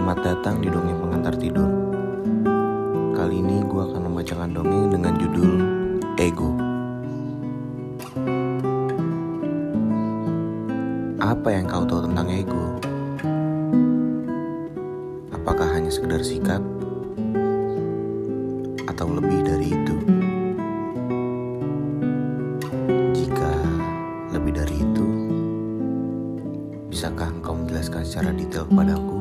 Selamat datang di Dongeng Pengantar Tidur. Kali ini gue akan membacakan dongeng dengan judul Ego. Apa yang kau tahu tentang ego? Apakah hanya sekedar sikap? Atau lebih dari itu? Jika lebih dari itu, bisakah engkau menjelaskan secara detail kepadaku?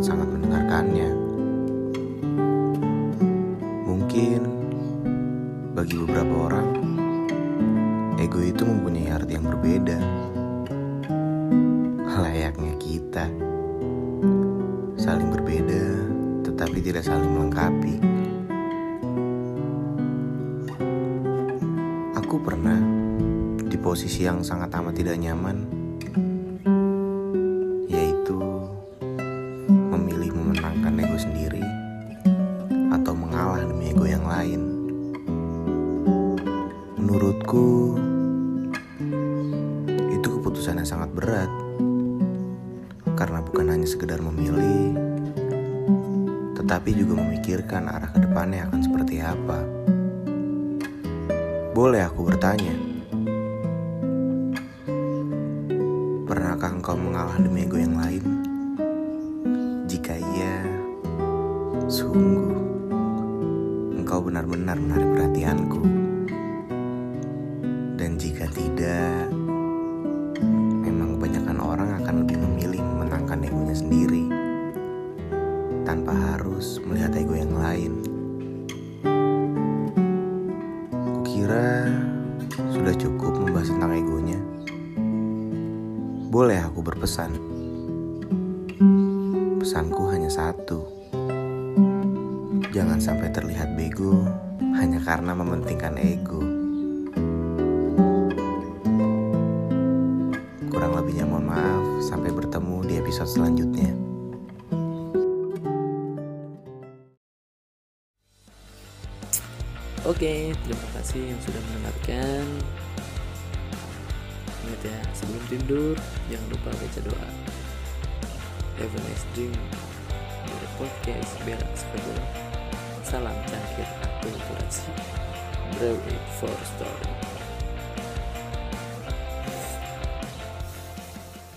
Sangat mendengarkannya. Mungkin bagi beberapa orang, ego itu mempunyai arti yang berbeda. Layaknya kita, saling berbeda tetapi tidak saling melengkapi. Aku pernah di posisi yang sangat amat tidak nyaman, mengalah demi ego yang lain. Menurutku, itu keputusan yang sangat berat karena bukan hanya sekedar memilih, tetapi juga memikirkan arah ke depannya akan seperti apa. Boleh aku bertanya, pernahkah engkau mengalah demi ego yang lain? Jika iya, sungguh engkau benar-benar menarik perhatianku. Dan jika tidak, memang kebanyakan orang akan lebih memilih memenangkan egonya sendiri tanpa harus melihat ego yang lain. Kukira sudah cukup membahas tentang egonya. Boleh aku berpesan. Pesanku hanya satu. Jangan sampai terlihat bego hanya karena mementingkan ego. Kurang lebihnya mohon maaf. Sampai bertemu di episode selanjutnya. Oke, terima kasih yang sudah mendengarkan. Ingat ya, sebelum tidur jangan lupa baca doa. Have a nice dream. Podcast Berak Sepeda. Salam cangkir akulturasi. Brave for story.